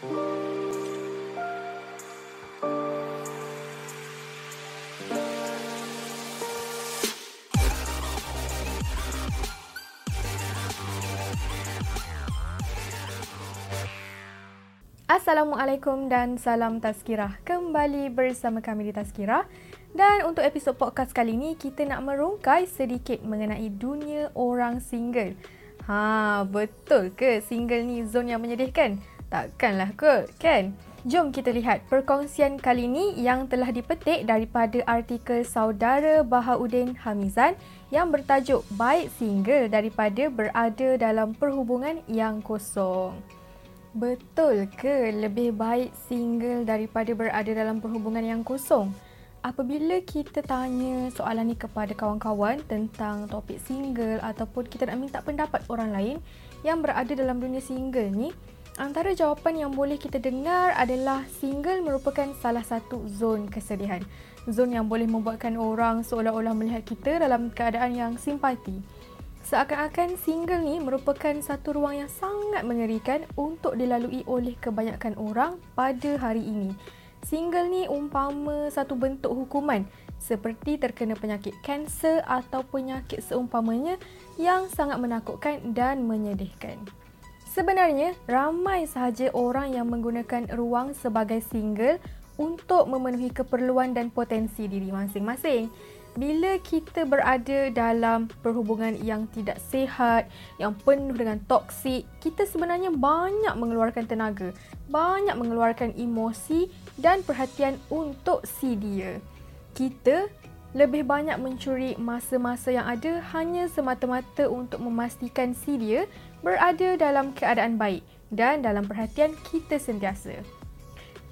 Assalamualaikum dan salam Tazkirah. Kembali bersama kami di Tazkirah. Dan untuk episod podcast kali ini, kita nak merungkai sedikit mengenai dunia orang single. Ha, betul ke single ni zon yang menyedihkan? Takkanlah kot, kan? Jom kita lihat perkongsian kali ini yang telah dipetik daripada artikel saudara Bahaudin Hamizan yang bertajuk Baik Single Daripada Berada Dalam Perhubungan Yang Kosong. Betul ke lebih baik single daripada berada dalam perhubungan yang kosong? Apabila kita tanya soalan ni kepada kawan-kawan tentang topik single ataupun kita nak minta pendapat orang lain yang berada dalam dunia single ni, antara jawapan yang boleh kita dengar adalah single merupakan salah satu zon kesedihan. Zon yang boleh membuatkan orang seolah-olah melihat kita dalam keadaan yang simpati. Seakan-akan single ni merupakan satu ruang yang sangat mengerikan untuk dilalui oleh kebanyakan orang pada hari ini. Single ni umpama satu bentuk hukuman seperti terkena penyakit kanser atau penyakit seumpamanya yang sangat menakutkan dan menyedihkan. Sebenarnya, ramai sahaja orang yang menggunakan ruang sebagai single untuk memenuhi keperluan dan potensi diri masing-masing bila kita berada dalam perhubungan yang tidak sihat, yang penuh dengan toksik, kita sebenarnya banyak mengeluarkan tenaga, banyak mengeluarkan emosi dan perhatian untuk si dia. Kita lebih banyak mencuri masa-masa yang ada hanya semata-mata untuk memastikan si dia berada dalam keadaan baik dan dalam perhatian kita sentiasa.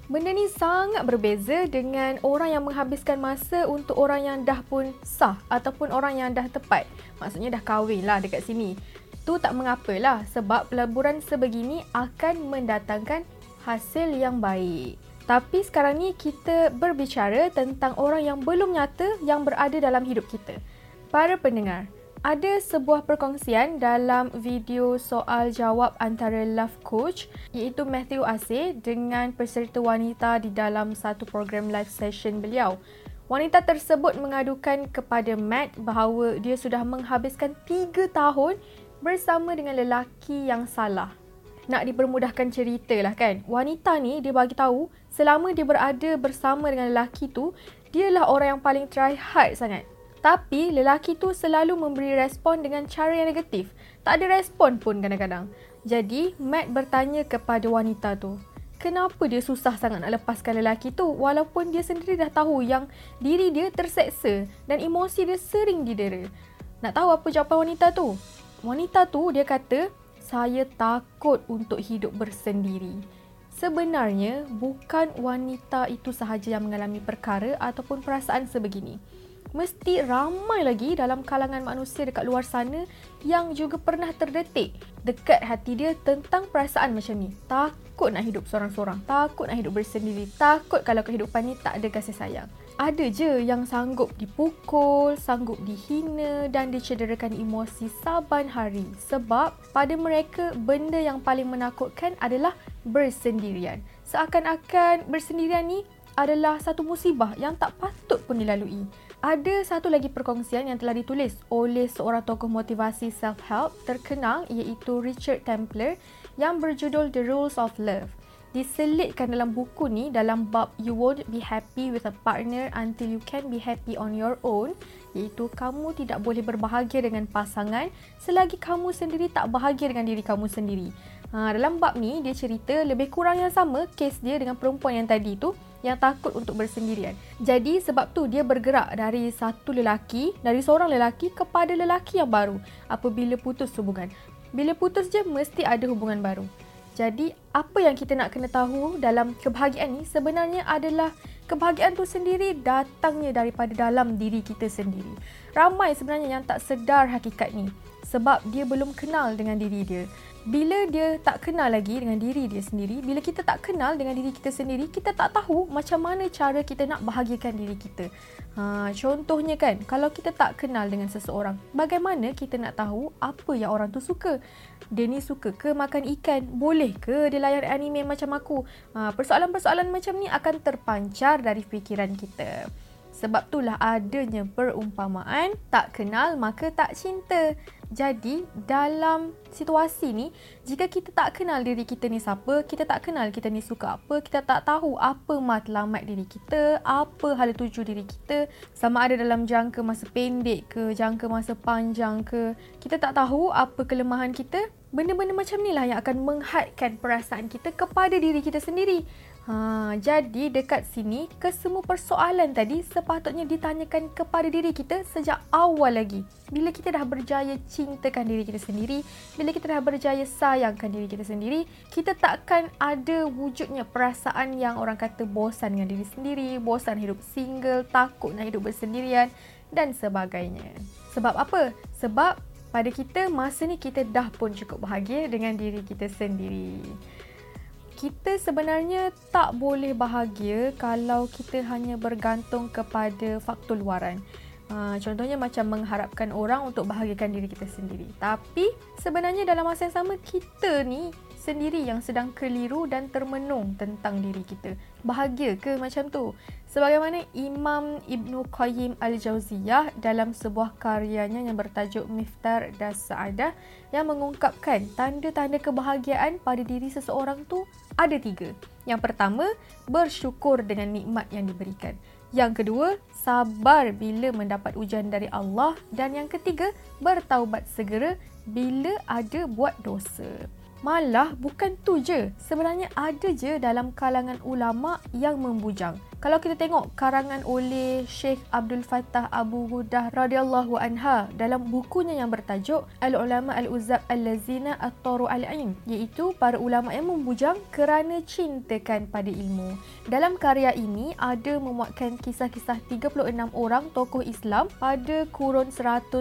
Benda ni sangat berbeza dengan orang yang menghabiskan masa untuk orang yang dah pun sah ataupun orang yang dah tepat. Maksudnya dah kahwin lah dekat sini. Tu tak mengapalah sebab pelaburan sebegini akan mendatangkan hasil yang baik. Tapi sekarang ni kita berbicara tentang orang yang belum nyata yang berada dalam hidup kita. Para pendengar, ada sebuah perkongsian dalam video soal jawab antara Love Coach iaitu Matthew Ase dengan peserta wanita di dalam satu program live session beliau. Wanita tersebut mengadukan kepada Matt bahawa dia sudah menghabiskan 3 tahun bersama dengan lelaki yang salah. Nak dipermudahkan cerita lah kan. Wanita ni dia bagi tahu selama dia berada bersama dengan lelaki tu, dialah orang yang paling try hard sangat. Tapi lelaki tu selalu memberi respon dengan cara yang negatif. Tak ada respon pun kadang-kadang. Jadi Matt bertanya kepada wanita tu, kenapa dia susah sangat nak lepaskan lelaki tu walaupun dia sendiri dah tahu yang diri dia terseksa dan emosi dia sering didera. Nak tahu apa jawapan wanita tu? Wanita tu dia kata, saya takut untuk hidup bersendiri. Sebenarnya bukan wanita itu sahaja yang mengalami perkara ataupun perasaan sebegini mesti ramai lagi dalam kalangan manusia dekat luar sana yang juga pernah terdetik dekat hati dia tentang perasaan macam ni. Takut nak hidup seorang-seorang, takut nak hidup bersendiri, takut kalau kehidupan ni tak ada kasih sayang. Ada je yang sanggup dipukul, sanggup dihina dan dicederakan emosi saban hari sebab pada mereka benda yang paling menakutkan adalah bersendirian. Seakan-akan bersendirian ni adalah satu musibah yang tak patut pun dilalui. Ada satu lagi perkongsian yang telah ditulis oleh seorang tokoh motivasi self-help terkenal iaitu Richard Templer yang berjudul The Rules of Love. Diselitkan dalam buku ni dalam bab You won't be happy with a partner until you can be happy on your own iaitu kamu tidak boleh berbahagia dengan pasangan selagi kamu sendiri tak bahagia dengan diri kamu sendiri. Ha, dalam bab ni dia cerita lebih kurang yang sama kes dia dengan perempuan yang tadi tu yang takut untuk bersendirian. Jadi sebab tu dia bergerak dari satu lelaki, dari seorang lelaki kepada lelaki yang baru apabila putus hubungan. Bila putus je mesti ada hubungan baru. Jadi apa yang kita nak kena tahu dalam kebahagiaan ni sebenarnya adalah kebahagiaan tu sendiri datangnya daripada dalam diri kita sendiri. Ramai sebenarnya yang tak sedar hakikat ni. sebab dia belum kenal dengan diri dia bila dia tak kenal lagi dengan diri dia sendiri, bila kita tak kenal dengan diri kita sendiri, kita tak tahu macam mana cara kita nak bahagiakan diri kita. Ha, contohnya kan, kalau kita tak kenal dengan seseorang, bagaimana kita nak tahu apa yang orang tu suka? Dia ni suka ke makan ikan? Boleh ke dia layar anime macam aku? Ha, persoalan-persoalan macam ni akan terpancar dari fikiran kita. Sebab itulah adanya perumpamaan tak kenal maka tak cinta. Jadi dalam situasi ni jika kita tak kenal diri kita ni siapa, kita tak kenal kita ni suka apa, kita tak tahu apa matlamat diri kita, apa hala tuju diri kita, sama ada dalam jangka masa pendek ke, jangka masa panjang ke, kita tak tahu apa kelemahan kita, benda-benda macam ni lah yang akan menghadkan perasaan kita kepada diri kita sendiri. Ha, jadi dekat sini kesemua persoalan tadi sepatutnya ditanyakan kepada diri kita sejak awal lagi. Bila kita dah berjaya cintakan diri kita sendiri, bila kita dah berjaya sayangkan diri kita sendiri, kita takkan ada wujudnya perasaan yang orang kata bosan dengan diri sendiri, bosan hidup single, takut nak hidup bersendirian dan sebagainya. Sebab apa? Sebab pada kita masa ni kita dah pun cukup bahagia dengan diri kita sendiri kita sebenarnya tak boleh bahagia kalau kita hanya bergantung kepada faktor luaran. Uh, contohnya macam mengharapkan orang untuk bahagiakan diri kita sendiri. Tapi sebenarnya dalam masa yang sama kita ni sendiri yang sedang keliru dan termenung tentang diri kita. Bahagia ke macam tu? Sebagaimana Imam Ibn Qayyim Al-Jauziyah dalam sebuah karyanya yang bertajuk Miftar dan Sa'adah yang mengungkapkan tanda-tanda kebahagiaan pada diri seseorang tu ada tiga. Yang pertama, bersyukur dengan nikmat yang diberikan. Yang kedua, sabar bila mendapat ujian dari Allah. Dan yang ketiga, bertaubat segera bila ada buat dosa. Malah bukan tu je. Sebenarnya ada je dalam kalangan ulama yang membujang. Kalau kita tengok karangan oleh Sheikh Abdul Fattah Abu Hudah radhiyallahu anha dalam bukunya yang bertajuk Al-Ulama Al-Uzab Al-Lazina At-Taru Al-Ain iaitu para ulama yang membujang kerana cintakan pada ilmu. Dalam karya ini ada memuatkan kisah-kisah 36 orang tokoh Islam pada kurun 131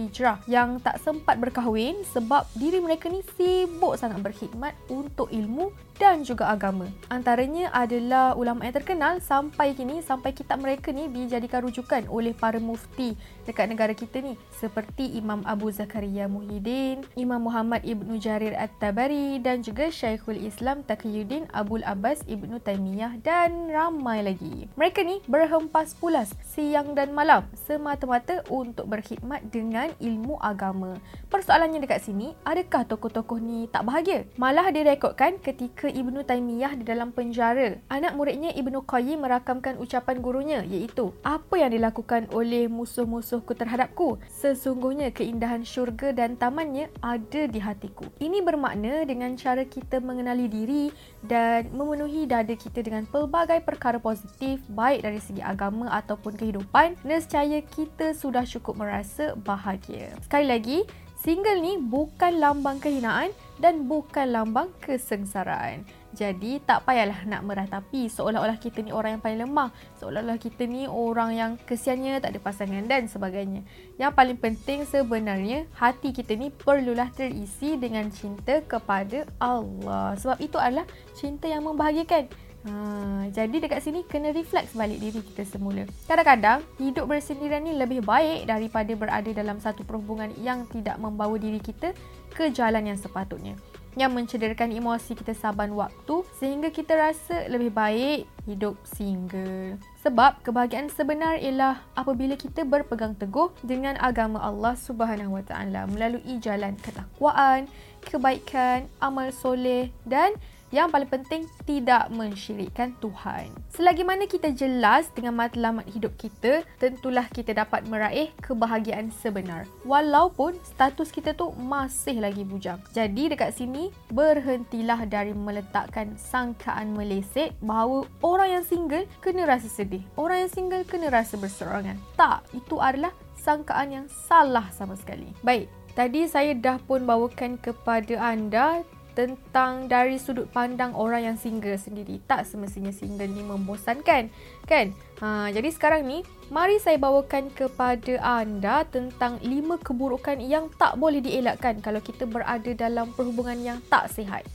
Hijrah yang tak sempat berkahwin sebab diri mereka ni sibuk sangat berkhidmat untuk ilmu dan juga agama. Antaranya adalah ulama yang terkenal sampai kini sampai kitab mereka ni dijadikan rujukan oleh para mufti dekat negara kita ni seperti Imam Abu Zakaria Muhyiddin, Imam Muhammad Ibnu Jarir At-Tabari dan juga Syekhul Islam Taqiyuddin Abdul Abbas Ibnu Taimiyah dan ramai lagi. Mereka ni berhempas pulas siang dan malam semata-mata untuk berkhidmat dengan ilmu agama. Persoalannya dekat sini, adakah tokoh-tokoh ni tak bahagia? Malah direkodkan ketika Ibnu Taimiyah di dalam penjara. Anak muridnya Ibnu Qayyim merakamkan ucapan gurunya iaitu, apa yang dilakukan oleh musuh-musuhku terhadapku? Sesungguhnya keindahan syurga dan tamannya ada di hatiku. Ini bermakna dengan cara kita mengenali diri dan memenuhi dada kita dengan pelbagai perkara positif baik dari segi agama ataupun kehidupan, nescaya kita sudah cukup merasa bahagia. Sekali lagi, single ni bukan lambang kehinaan dan bukan lambang kesengsaraan. Jadi tak payahlah nak meratapi seolah-olah kita ni orang yang paling lemah, seolah-olah kita ni orang yang kesiannya tak ada pasangan dan sebagainya. Yang paling penting sebenarnya hati kita ni perlulah terisi dengan cinta kepada Allah. Sebab itu adalah cinta yang membahagiakan. Ha, jadi dekat sini kena refleks balik diri kita semula. Kadang-kadang hidup bersendirian ni lebih baik daripada berada dalam satu perhubungan yang tidak membawa diri kita ke jalan yang sepatutnya. Yang mencederakan emosi kita saban waktu sehingga kita rasa lebih baik hidup single. Sebab kebahagiaan sebenar ialah apabila kita berpegang teguh dengan agama Allah Subhanahu Wa Taala melalui jalan ketakwaan, kebaikan, amal soleh dan yang paling penting, tidak mensyirikkan Tuhan. Selagi mana kita jelas dengan matlamat hidup kita, tentulah kita dapat meraih kebahagiaan sebenar. Walaupun status kita tu masih lagi bujang. Jadi dekat sini, berhentilah dari meletakkan sangkaan meleset bahawa orang yang single kena rasa sedih. Orang yang single kena rasa berserangan. Tak, itu adalah sangkaan yang salah sama sekali. Baik, tadi saya dah pun bawakan kepada anda tentang dari sudut pandang orang yang single sendiri. Tak semestinya single ni membosankan, kan? Ha, jadi sekarang ni, mari saya bawakan kepada anda tentang lima keburukan yang tak boleh dielakkan kalau kita berada dalam perhubungan yang tak sihat.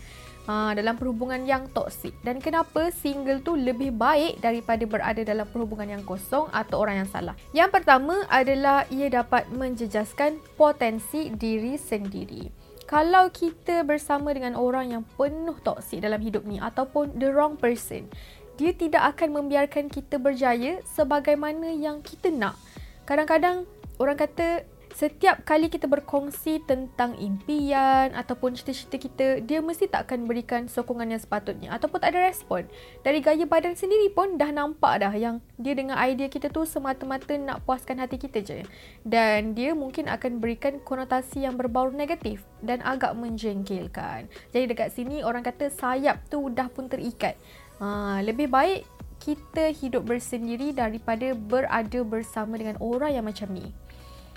Ha, dalam perhubungan yang toksik dan kenapa single tu lebih baik daripada berada dalam perhubungan yang kosong atau orang yang salah. Yang pertama adalah ia dapat menjejaskan potensi diri sendiri kalau kita bersama dengan orang yang penuh toksik dalam hidup ni ataupun the wrong person, dia tidak akan membiarkan kita berjaya sebagaimana yang kita nak. Kadang-kadang orang kata setiap kali kita berkongsi tentang impian ataupun cita-cita kita, dia mesti tak akan berikan sokongan yang sepatutnya ataupun tak ada respon. Dari gaya badan sendiri pun dah nampak dah yang dia dengan idea kita tu semata-mata nak puaskan hati kita je. Dan dia mungkin akan berikan konotasi yang berbau negatif dan agak menjengkelkan. Jadi dekat sini orang kata sayap tu dah pun terikat. Ha, lebih baik kita hidup bersendiri daripada berada bersama dengan orang yang macam ni.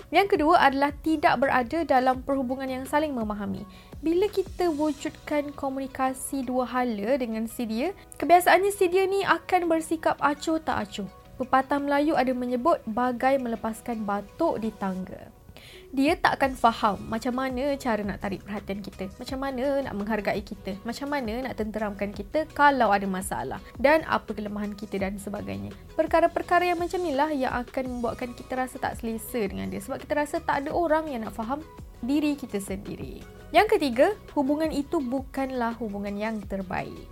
Yang kedua adalah tidak berada dalam perhubungan yang saling memahami. Bila kita wujudkan komunikasi dua hala dengan si dia, kebiasaannya si dia ni akan bersikap acuh tak acuh. Pepatah Melayu ada menyebut bagai melepaskan batuk di tangga dia tak akan faham macam mana cara nak tarik perhatian kita, macam mana nak menghargai kita, macam mana nak tenteramkan kita kalau ada masalah dan apa kelemahan kita dan sebagainya. Perkara-perkara yang macam inilah yang akan membuatkan kita rasa tak selesa dengan dia sebab kita rasa tak ada orang yang nak faham diri kita sendiri. Yang ketiga, hubungan itu bukanlah hubungan yang terbaik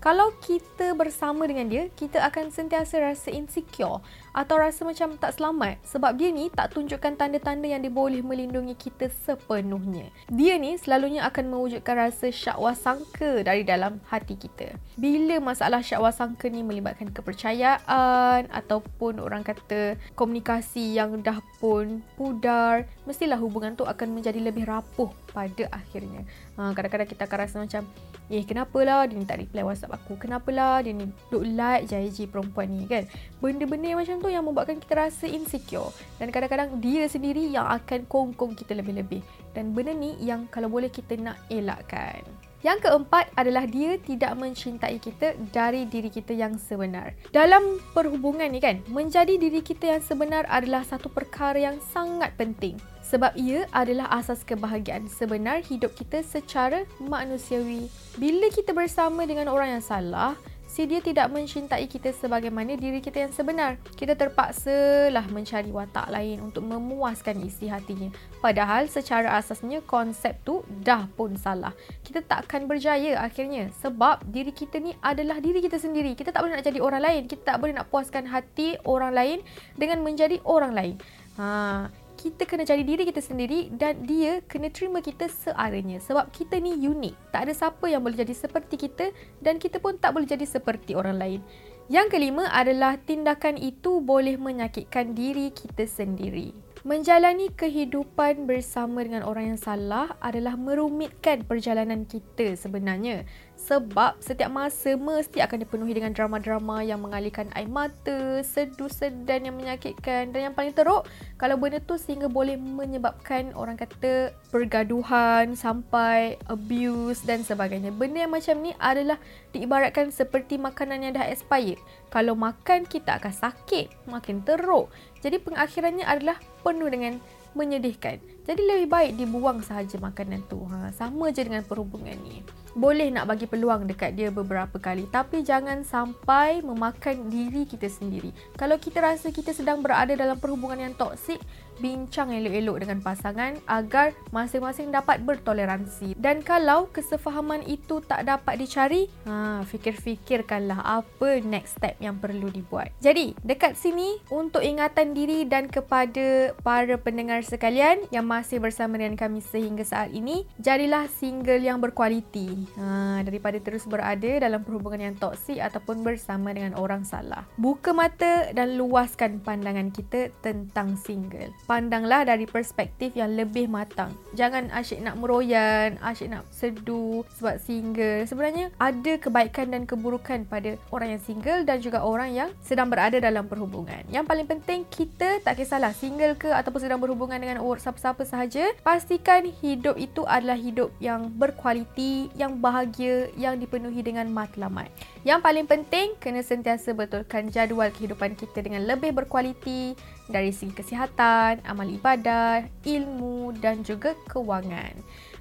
kalau kita bersama dengan dia, kita akan sentiasa rasa insecure atau rasa macam tak selamat sebab dia ni tak tunjukkan tanda-tanda yang dia boleh melindungi kita sepenuhnya. Dia ni selalunya akan mewujudkan rasa syak wasangka dari dalam hati kita. Bila masalah syak wasangka ni melibatkan kepercayaan ataupun orang kata komunikasi yang dah pun pudar, mestilah hubungan tu akan menjadi lebih rapuh pada akhirnya. Ha, kadang-kadang kita akan rasa macam, eh kenapalah dia ni tak reply WhatsApp aku? Kenapalah dia ni duk like je IG perempuan ni kan? Benda-benda macam tu yang membuatkan kita rasa insecure. Dan kadang-kadang dia sendiri yang akan kongkong kita lebih-lebih. Dan benda ni yang kalau boleh kita nak elakkan. Yang keempat adalah dia tidak mencintai kita dari diri kita yang sebenar. Dalam perhubungan ni kan, menjadi diri kita yang sebenar adalah satu perkara yang sangat penting. Sebab ia adalah asas kebahagiaan sebenar hidup kita secara manusiawi. Bila kita bersama dengan orang yang salah, si dia tidak mencintai kita sebagaimana diri kita yang sebenar. Kita terpaksa lah mencari watak lain untuk memuaskan isi hatinya. Padahal secara asasnya konsep tu dah pun salah. Kita tak akan berjaya akhirnya sebab diri kita ni adalah diri kita sendiri. Kita tak boleh nak jadi orang lain. Kita tak boleh nak puaskan hati orang lain dengan menjadi orang lain. Ha, kita kena cari diri kita sendiri dan dia kena terima kita seadanya sebab kita ni unik. Tak ada siapa yang boleh jadi seperti kita dan kita pun tak boleh jadi seperti orang lain. Yang kelima adalah tindakan itu boleh menyakitkan diri kita sendiri. Menjalani kehidupan bersama dengan orang yang salah adalah merumitkan perjalanan kita sebenarnya sebab setiap masa mesti akan dipenuhi dengan drama-drama yang mengalihkan air mata, sedu sedan yang menyakitkan dan yang paling teruk kalau benda tu sehingga boleh menyebabkan orang kata pergaduhan sampai abuse dan sebagainya. Benda yang macam ni adalah diibaratkan seperti makanan yang dah expired. Kalau makan kita akan sakit, makin teruk. Jadi pengakhirannya adalah penuh dengan menyedihkan. Jadi lebih baik dibuang sahaja makanan tu. Ha, sama je dengan perhubungan ni boleh nak bagi peluang dekat dia beberapa kali tapi jangan sampai memakan diri kita sendiri. Kalau kita rasa kita sedang berada dalam perhubungan yang toksik, bincang elok-elok dengan pasangan agar masing-masing dapat bertoleransi. Dan kalau kesefahaman itu tak dapat dicari, ha, fikir-fikirkanlah apa next step yang perlu dibuat. Jadi, dekat sini untuk ingatan diri dan kepada para pendengar sekalian yang masih bersama dengan kami sehingga saat ini, jadilah single yang berkualiti ha, daripada terus berada dalam perhubungan yang toksik ataupun bersama dengan orang salah. Buka mata dan luaskan pandangan kita tentang single pandanglah dari perspektif yang lebih matang. Jangan asyik nak meroyan, asyik nak sedu sebab single. Sebenarnya ada kebaikan dan keburukan pada orang yang single dan juga orang yang sedang berada dalam perhubungan. Yang paling penting kita tak kisahlah single ke ataupun sedang berhubungan dengan siapa-siapa sahaja, pastikan hidup itu adalah hidup yang berkualiti, yang yang bahagia yang dipenuhi dengan matlamat. Yang paling penting, kena sentiasa betulkan jadual kehidupan kita dengan lebih berkualiti dari segi kesihatan, amal ibadat, ilmu dan juga kewangan.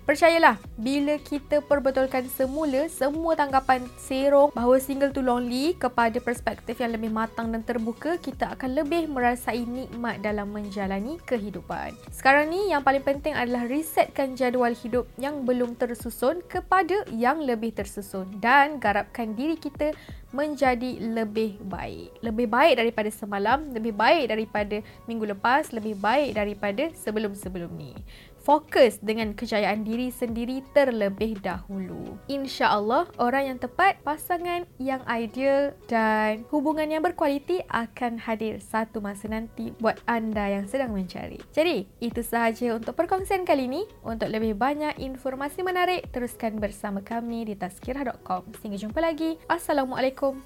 Percayalah, bila kita perbetulkan semula semua tanggapan serong bahawa single tu lonely kepada perspektif yang lebih matang dan terbuka, kita akan lebih merasai nikmat dalam menjalani kehidupan. Sekarang ni yang paling penting adalah resetkan jadual hidup yang belum tersusun kepada yang lebih tersusun dan garapkan diri kita menjadi lebih baik. Lebih baik daripada semalam, lebih baik daripada minggu lepas, lebih baik daripada sebelum-sebelum ni fokus dengan kejayaan diri sendiri terlebih dahulu. Insya Allah, orang yang tepat, pasangan yang ideal dan hubungan yang berkualiti akan hadir satu masa nanti buat anda yang sedang mencari. Jadi, itu sahaja untuk perkongsian kali ini. Untuk lebih banyak informasi menarik, teruskan bersama kami di tazkirah.com. Sehingga jumpa lagi. Assalamualaikum